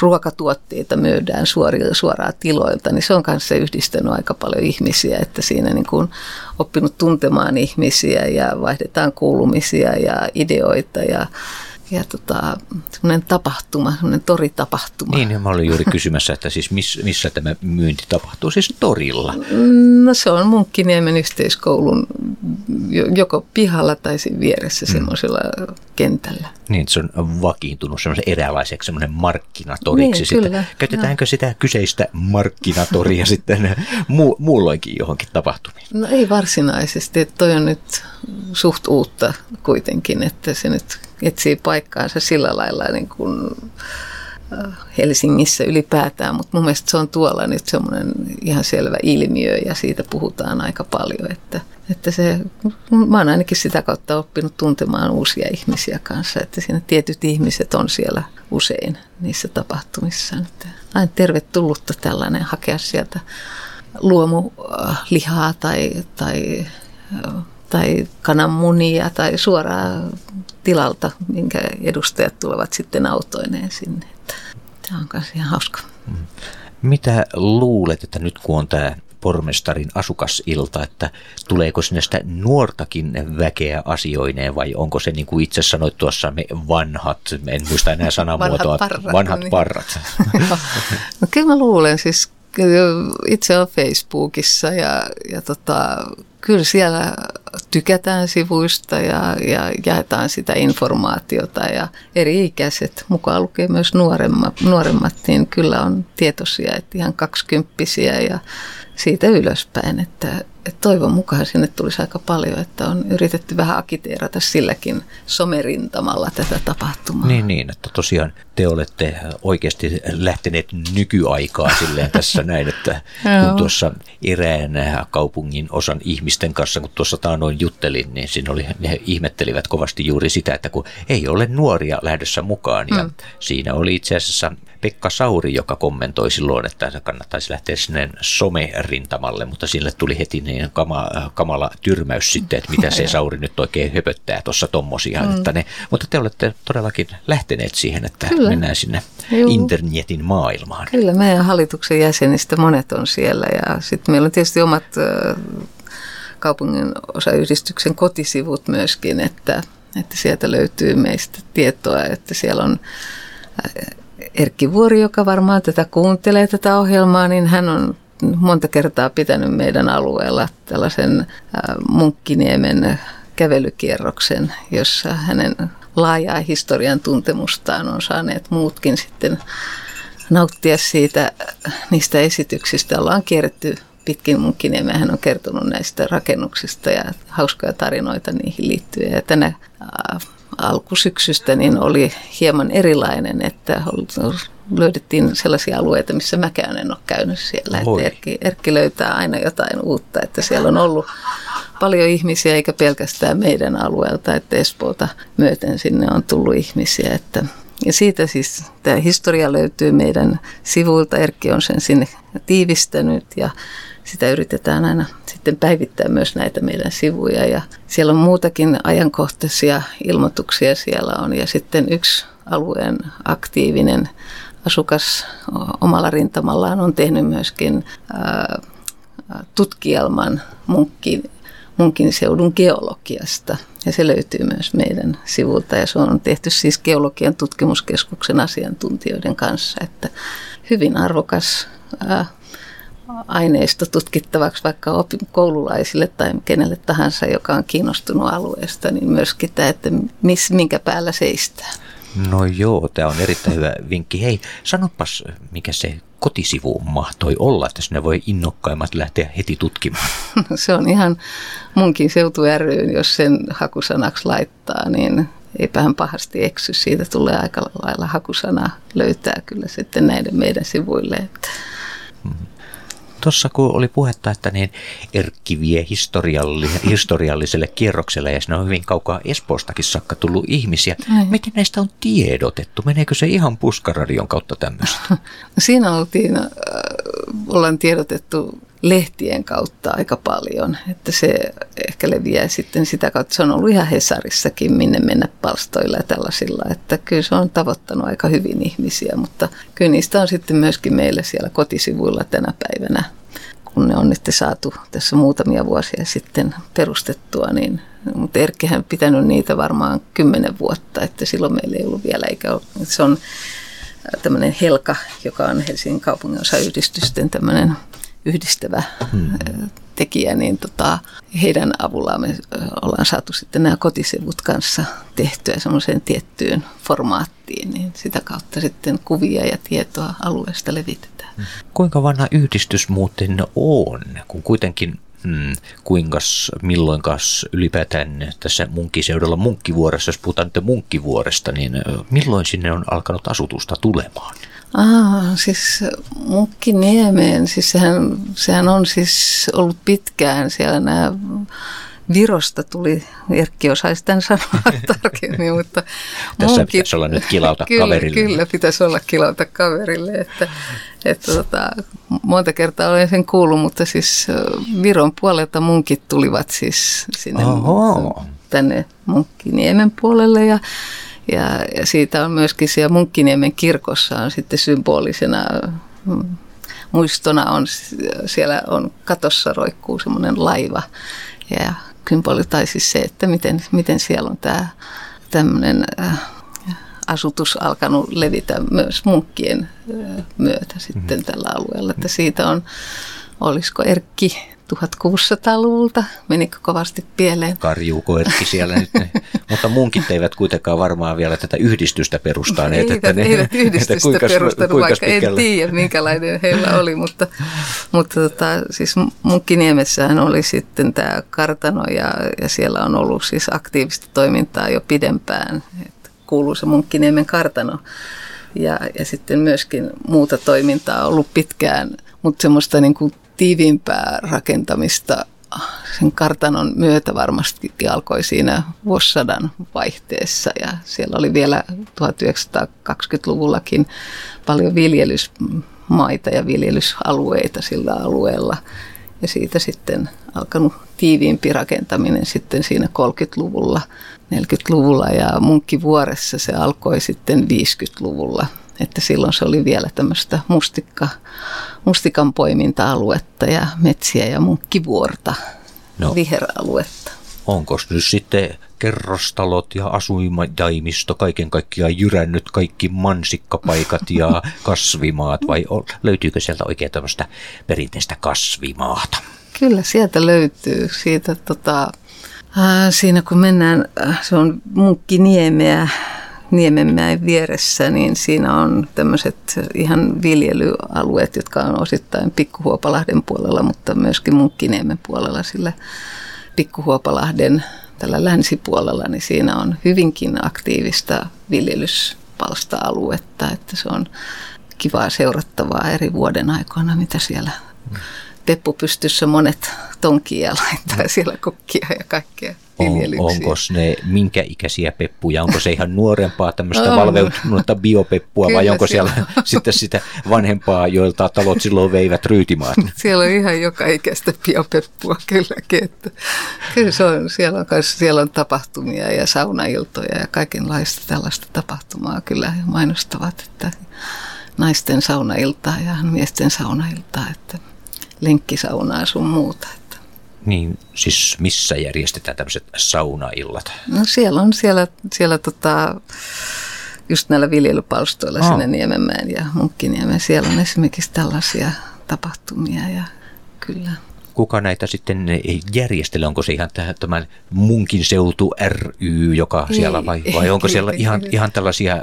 ruokatuotteita myydään suoraan, suoraan tiloilta, niin se on kanssa yhdistänyt aika paljon ihmisiä, että siinä niin kuin oppinut tuntemaan ihmisiä ja vaihdetaan kuulumisia ja ideoita ja ja tota, semmoinen tapahtuma, semmoinen toritapahtuma. Niin, mä olin juuri kysymässä, että siis miss, missä tämä myynti tapahtuu, siis torilla? No se on Munkkiniemen yhteiskoulun joko pihalla tai siinä vieressä mm. semmoisella kentällä. Niin, se on vakiintunut semmoisen eräänlaiseksi semmoinen markkinatoriksi. Niin, sitten. Kyllä. Käytetäänkö no. sitä kyseistä markkinatoria sitten mu- muulloinkin johonkin tapahtumiin? No ei varsinaisesti, että toi on nyt suht uutta kuitenkin, että se nyt etsii paikkaansa sillä lailla niin kuin äh, Helsingissä ylipäätään, mutta mun mielestä se on tuolla nyt semmoinen ihan selvä ilmiö ja siitä puhutaan aika paljon, että, että se, mä oon ainakin sitä kautta oppinut tuntemaan uusia ihmisiä kanssa, että siinä tietyt ihmiset on siellä usein niissä tapahtumissa. Että aina tervetullutta tällainen hakea sieltä luomulihaa tai, tai tai kananmunia tai suoraan tilalta, minkä edustajat tulevat sitten autoineen sinne. Tämä on myös ihan hauska. Mm. Mitä luulet, että nyt kun on tämä pormestarin asukasilta, että tuleeko sinne sitä nuortakin väkeä asioineen vai onko se niin kuin itse sanoit tuossa me vanhat, en muista enää sanamuotoa, vanhat parrat. Vanhat niin. parrat. no, kyllä mä luulen, siis itse on Facebookissa ja, ja tota, kyllä siellä tykätään sivuista ja, ja jaetaan sitä informaatiota ja eri ikäiset, mukaan lukee myös nuoremmat, nuoremmat niin kyllä on tietoisia, että ihan kaksikymppisiä ja siitä ylöspäin, että, että toivon mukaan sinne tulisi aika paljon, että on yritetty vähän akiteerata silläkin somerintamalla tätä tapahtumaa. Niin, niin, että tosiaan te olette oikeasti lähteneet nykyaikaa silleen tässä näin, että kun tuossa erään kaupungin osan ihmisten kanssa, kun tuossa taanoin juttelin, niin siinä oli, ne ihmettelivät kovasti juuri sitä, että kun ei ole nuoria lähdössä mukaan ja mm. siinä oli itse asiassa Pekka Sauri, joka kommentoi silloin, että kannattaisi lähteä sinne somerintamalle, mutta sille tuli heti niin kama, kamala tyrmäys sitten, että mitä se Sauri nyt oikein höpöttää tuossa tommosia. Mm. Että ne, mutta te olette todellakin lähteneet siihen, että Kyllä. mennään sinne Juu. internetin maailmaan. Kyllä, meidän hallituksen jäsenistä monet on siellä ja sitten meillä on tietysti omat kaupungin osayhdistyksen kotisivut myöskin, että, että sieltä löytyy meistä tietoa, että siellä on Erkki Vuori, joka varmaan tätä kuuntelee tätä ohjelmaa, niin hän on monta kertaa pitänyt meidän alueella tällaisen Munkkiniemen kävelykierroksen, jossa hänen laajaa historian tuntemustaan on saaneet muutkin sitten nauttia siitä, niistä esityksistä. Ollaan kierretty pitkin Munkkiniemeä. Hän on kertonut näistä rakennuksista ja hauskoja tarinoita niihin liittyen. Ja tänä alkusyksystä niin oli hieman erilainen, että löydettiin sellaisia alueita, missä mäkään en ole käynyt siellä. Että Erkki, Erkki löytää aina jotain uutta, että siellä on ollut paljon ihmisiä, eikä pelkästään meidän alueelta, että Espoota myöten sinne on tullut ihmisiä, että ja siitä siis tämä historia löytyy meidän sivuilta. Erkki on sen sinne tiivistänyt ja sitä yritetään aina sitten päivittää myös näitä meidän sivuja. Ja siellä on muutakin ajankohtaisia ilmoituksia siellä on. Ja sitten yksi alueen aktiivinen asukas omalla rintamallaan on tehnyt myöskin tutkielman munkkin, munkin seudun geologiasta. Ja se löytyy myös meidän sivulta ja se on tehty siis Geologian tutkimuskeskuksen asiantuntijoiden kanssa. Että hyvin arvokas ää, aineisto tutkittavaksi vaikka koululaisille tai kenelle tahansa, joka on kiinnostunut alueesta, niin myöskin tämä, että miss, minkä päällä seistää. No joo, tämä on erittäin hyvä vinkki. Hei, sanopas, mikä se kotisivu mahtoi olla, että sinne voi innokkaimmat lähteä heti tutkimaan? se on ihan munkin seutu ry, jos sen hakusanaksi laittaa, niin eipähän pahasti eksy. Siitä tulee aika lailla hakusana löytää kyllä sitten näiden meidän sivuille. Että. Mm-hmm. Tuossa kun oli puhetta, että niin Erkki vie historialli- historialliselle kierrokselle ja siinä on hyvin kaukaa Espoostakin saakka tullut ihmisiä. Näin. Miten näistä on tiedotettu? Meneekö se ihan puskaradion kautta tämmöistä? Siinä oltiin, äh, ollaan tiedotettu lehtien kautta aika paljon, että se ehkä leviää sitten sitä kautta. Se on ollut ihan Hesarissakin, minne mennä palstoilla ja tällaisilla, että kyllä se on tavoittanut aika hyvin ihmisiä, mutta kyllä niistä on sitten myöskin meille siellä kotisivuilla tänä päivänä, kun ne on nyt saatu tässä muutamia vuosia sitten perustettua, niin mutta Erkkihän pitänyt niitä varmaan kymmenen vuotta, että silloin meillä ei ollut vielä, eikä ole, se on tämmöinen Helka, joka on Helsingin kaupungin osayhdistysten tämmöinen yhdistävä hmm. tekijä, niin tota, heidän avullaan me ollaan saatu sitten nämä kotisivut kanssa tehtyä semmoiseen tiettyyn formaattiin, niin sitä kautta sitten kuvia ja tietoa alueesta levitetään. Hmm. Kuinka vanha yhdistys muuten on, kun kuitenkin Hmm, kuinka, milloinkas ylipäätään tässä munkkiseudulla munkkivuoressa, jos puhutaan nyt munkkivuoresta, niin milloin sinne on alkanut asutusta tulemaan? Ah, siis Munkkiniemeen, siis sehän, sehän on siis ollut pitkään siellä nämä Virosta tuli, Erkki osaisi tämän sanoa tarkemmin, mutta... Tässä munkin, pitäisi olla nyt kilauta kyllä, kaverille. Kyllä, pitäisi olla kilauta kaverille, että, että tota, monta kertaa olen sen kuullut, mutta siis Viron puolelta munkit tulivat siis sinne Oho. tänne Munkkiniemen puolelle ja ja, ja siitä on myöskin siellä Munkkiniemen kirkossa on sitten symbolisena mm, muistona on, siellä on katossa roikkuu semmoinen laiva ja symboli tai siis se, että miten, miten siellä on tämä tämmöinen äh, asutus alkanut levitä myös munkkien äh, myötä sitten mm. tällä alueella. Että siitä on, olisiko Erkki 1600-luvulta. Menikö kovasti pieleen? Karjuuko Erkki siellä nyt? Ne. Mutta munkit eivät kuitenkaan varmaan vielä tätä yhdistystä perustaneet. Eivät, että ne, eivät yhdistystä että kuinka, perustanut, kuinka vaikka pitkälle? en tiedä minkälainen heillä oli. Mutta, mutta tota, siis Munkkiniemessähän oli sitten tämä kartano ja, ja siellä on ollut siis aktiivista toimintaa jo pidempään. Että kuuluu se Munkkiniemen kartano. Ja, ja sitten myöskin muuta toimintaa on ollut pitkään, mutta semmoista niin kuin tiiviimpää rakentamista sen kartanon myötä varmasti alkoi siinä vuosisadan vaihteessa. Ja siellä oli vielä 1920-luvullakin paljon viljelysmaita ja viljelysalueita sillä alueella. Ja siitä sitten alkanut tiiviimpi rakentaminen sitten siinä 30-luvulla, 40-luvulla ja Munkkivuoressa se alkoi sitten 50-luvulla että silloin se oli vielä tämmöistä mustikka, mustikan poiminta-aluetta ja metsiä ja munkkivuorta, no. viheraluetta. Onko nyt sitten kerrostalot ja asuindaimisto kaiken kaikkiaan jyrännyt kaikki mansikkapaikat ja kasvimaat vai löytyykö sieltä oikein tämmöistä perinteistä kasvimaata? Kyllä sieltä löytyy. Siitä, tota, äh, siinä kun mennään, äh, se on Munkkiniemeä, Niemenmäen vieressä, niin siinä on tämmöiset ihan viljelyalueet, jotka on osittain Pikkuhuopalahden puolella, mutta myöskin Munkkiniemen puolella, sillä Pikkuhuopalahden tällä länsipuolella, niin siinä on hyvinkin aktiivista viljelyspalsta-aluetta, että se on kivaa seurattavaa eri vuoden aikoina, mitä siellä peppu pystyssä monet tonkia laittaa siellä kokkia ja kaikkea on, onko ne minkä ikäisiä peppuja? Onko se ihan nuorempaa tämmöistä on. valveutunutta biopeppua Kyllä vai onko siellä, siellä on. sitten sitä vanhempaa, joilta talot silloin veivät ryytimaat? Siellä on ihan joka ikäistä biopeppua kylläkin. Että, kyllä se on, siellä, on, siellä on tapahtumia ja saunailtoja ja kaikenlaista tällaista tapahtumaa kyllä mainostavat, että naisten saunailtaa ja miesten saunailtaa, että lenkkisaunaa sun muuta. Niin, siis missä järjestetään tämmöiset saunaillat? No siellä on siellä, siellä tota, just näillä viljelypalstoilla oh. sinne Niemenmäen ja Munkkiniemen. Siellä on esimerkiksi tällaisia tapahtumia ja kyllä. Kuka näitä sitten järjestelee? Onko se ihan tämä Munkin seutu ry, joka ei, siellä vai, vai onko ei, siellä ei, ihan, ihan tällaisia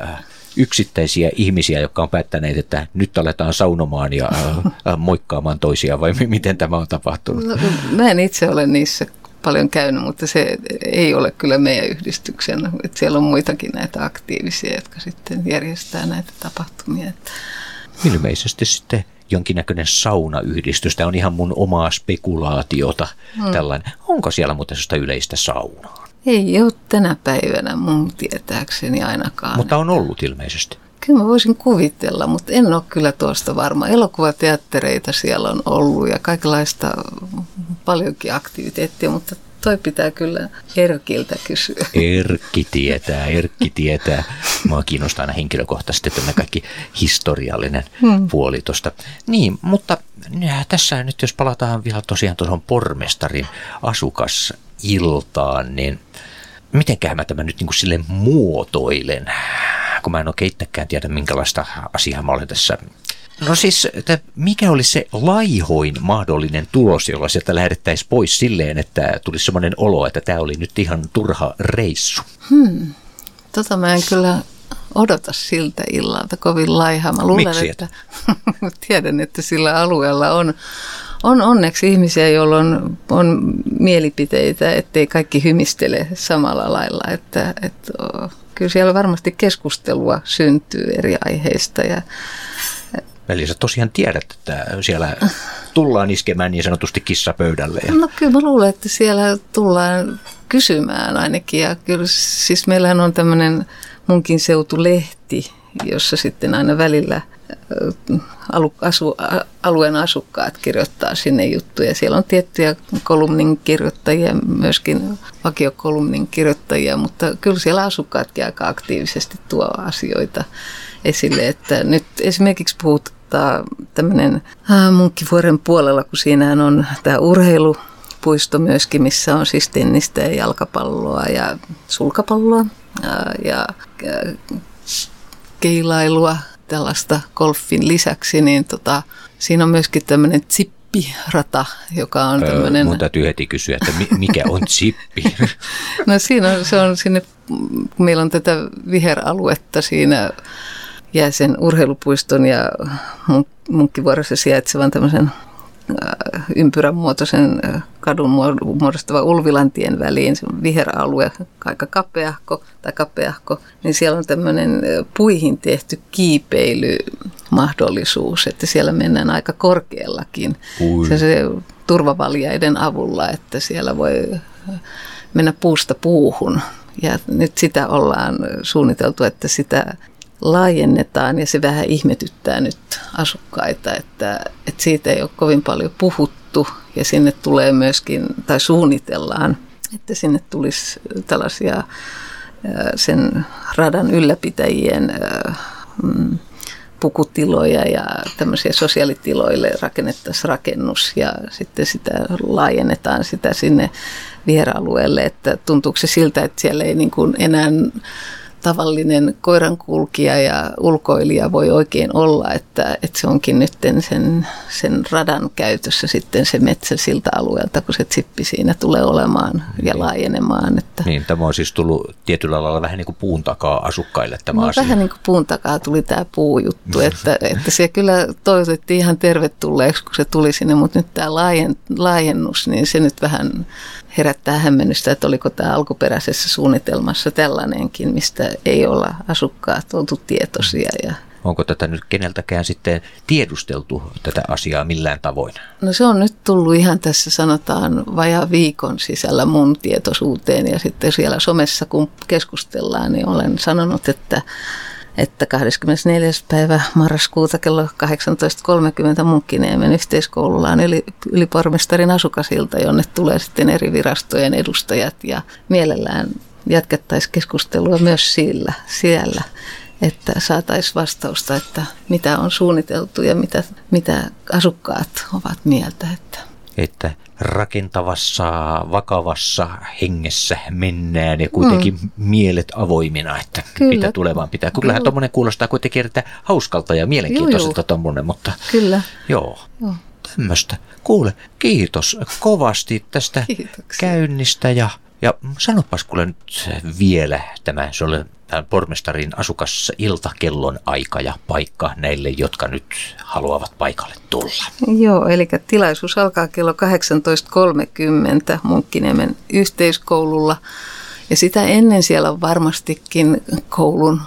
yksittäisiä ihmisiä, jotka on päättäneet, että nyt aletaan saunomaan ja äh, moikkaamaan toisia, vai miten tämä on tapahtunut? No, mä en itse ole niissä paljon käynyt, mutta se ei ole kyllä meidän yhdistyksen. Että siellä on muitakin näitä aktiivisia, jotka sitten järjestää näitä tapahtumia. Ilmeisesti sitten jonkinnäköinen saunayhdistys. Tämä on ihan mun omaa spekulaatiota. Hmm. Tällainen. Onko siellä muuten sellaista yleistä saunaa? Ei ole tänä päivänä mun tietääkseni ainakaan. Mutta on ollut ilmeisesti. Kyllä mä voisin kuvitella, mutta en ole kyllä tuosta varma. Elokuvateattereita siellä on ollut ja kaikenlaista paljonkin aktiviteettia, mutta toi pitää kyllä Erkiltä kysyä. Erkki tietää, Erkki tietää. Mua kiinnostaa aina henkilökohtaisesti tämä kaikki historiallinen hmm. puoli tuosta. Niin, mutta ja tässä nyt jos palataan vielä tosiaan tuohon pormestarin asukasiltaan, niin mitenkään mä tämän nyt niin kuin sille muotoilen, kun mä en oikein itsekään tiedä minkälaista asiaa mä olen tässä No siis, että mikä olisi se laihoin mahdollinen tulos, jolla sieltä lähdettäisiin pois silleen, että tulisi sellainen olo, että tämä oli nyt ihan turha reissu? Hmm. Tota mä en kyllä odota siltä illalta kovin laihaa. Mä luulen, Miksi että tiedän, että sillä alueella on, on onneksi ihmisiä, joilla on, on mielipiteitä, ettei kaikki hymistele samalla lailla. Että, että, kyllä siellä varmasti keskustelua syntyy eri aiheista ja Eli sä tosiaan tiedät, että siellä tullaan iskemään niin sanotusti kissapöydälle. Ja... No kyllä mä luulen, että siellä tullaan kysymään ainakin. Ja kyllä siis meillähän on tämmöinen munkin seutulehti, jossa sitten aina välillä alueen asukkaat kirjoittaa sinne juttuja. Siellä on tiettyjä kolumnin kirjoittajia, myöskin vakiokolumnin kirjoittajia, mutta kyllä siellä asukkaatkin aika aktiivisesti tuo asioita esille. Että nyt esimerkiksi puhut tämmöinen Munkkivuoren puolella, kun siinähän on tämä urheilu, puisto myöskin, missä on siis tennistä ja jalkapalloa ja sulkapalloa ja keilailua, tällaista golfin lisäksi, niin tota, siinä on myöskin tämmöinen zippirata, joka on tämmöinen... Mun täytyy heti kysyä, että mikä on zippi? no siinä on, se on sinne, kun meillä on tätä viheraluetta siinä jää sen urheilupuiston ja Munkkivuorossa sijaitsevan tämmöisen ympyrän muotoisen äh, kadun muodostava Ulvilantien väliin, se on viheralue, aika kapeahko tai kapeahko, niin siellä on tämmöinen äh, puihin tehty kiipeilymahdollisuus, että siellä mennään aika korkeallakin. Se, se turvavaljaiden avulla, että siellä voi mennä puusta puuhun. Ja nyt sitä ollaan suunniteltu, että sitä laajennetaan ja se vähän ihmetyttää nyt asukkaita, että, että siitä ei ole kovin paljon puhuttu ja sinne tulee myöskin, tai suunnitellaan, että sinne tulisi tällaisia sen radan ylläpitäjien mm, pukutiloja ja tämmöisiä sosiaalitiloille rakennettaisiin rakennus ja sitten sitä laajennetaan sitä sinne vieraalueelle, että tuntuuko se siltä, että siellä ei niin kuin enää tavallinen koirankulkija ja ulkoilija voi oikein olla, että, että se onkin nyt sen, sen radan käytössä sitten se metsä siltä alueelta, kun se tsippi siinä tulee olemaan niin. ja laajenemaan. Että. Niin, tämä on siis tullut tietyllä lailla vähän niin kuin puun takaa asukkaille tämä no, asia. Vähän niin kuin puun takaa tuli tämä puujuttu, että, että se kyllä toivotettiin ihan tervetulleeksi, kun se tuli sinne, mutta nyt tämä laajen, laajennus, niin se nyt vähän herättää hämmennystä, että oliko tämä alkuperäisessä suunnitelmassa tällainenkin, mistä ei olla asukkaat oltu tietoisia. Ja Onko tätä nyt keneltäkään sitten tiedusteltu tätä asiaa millään tavoin? No se on nyt tullut ihan tässä sanotaan vajaa viikon sisällä mun tietoisuuteen ja sitten siellä somessa kun keskustellaan, niin olen sanonut, että että 24. päivä marraskuuta kello 18.30 Munkkiniemen yhteiskoululla on yli, ylipormestarin asukasilta, jonne tulee sitten eri virastojen edustajat ja mielellään jatkettaisiin keskustelua myös sillä, siellä, että saataisiin vastausta, että mitä on suunniteltu ja mitä, mitä asukkaat ovat mieltä. Että että rakentavassa, vakavassa hengessä mennään ja kuitenkin mm. mielet avoimina, että Kyllä. mitä tulevaan pitää. Kyllähän tuommoinen kuulostaa kuitenkin erittäin hauskalta ja mielenkiintoiselta tuommoinen, mutta Kyllä. joo. joo. Tämmöistä. Kuule, kiitos kovasti tästä Kiitoksia. käynnistä ja ja sanopas kuule nyt vielä tämä, se oli pormestarin asukas iltakellon aika ja paikka näille, jotka nyt haluavat paikalle tulla. Joo, eli tilaisuus alkaa kello 18.30 Munkkiniemen yhteiskoululla. Ja sitä ennen siellä on varmastikin koulun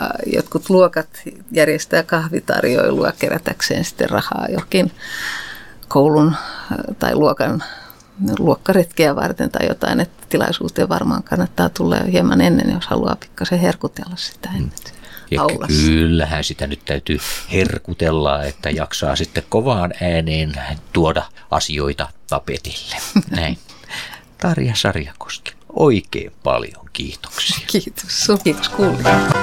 äh, jotkut luokat järjestää kahvitarjoilua kerätäkseen sitten rahaa jokin koulun äh, tai luokan luokkaretkeä varten tai jotain, että tilaisuuteen varmaan kannattaa tulla jo hieman ennen, jos haluaa pikkasen herkutella sitä ennen. Ja aulassa. kyllähän sitä nyt täytyy herkutella, että jaksaa sitten kovaan ääneen tuoda asioita tapetille. Näin. Tarja Sarjakoski, oikein paljon kiitoksia. Kiitos. Kiitos kuulijat.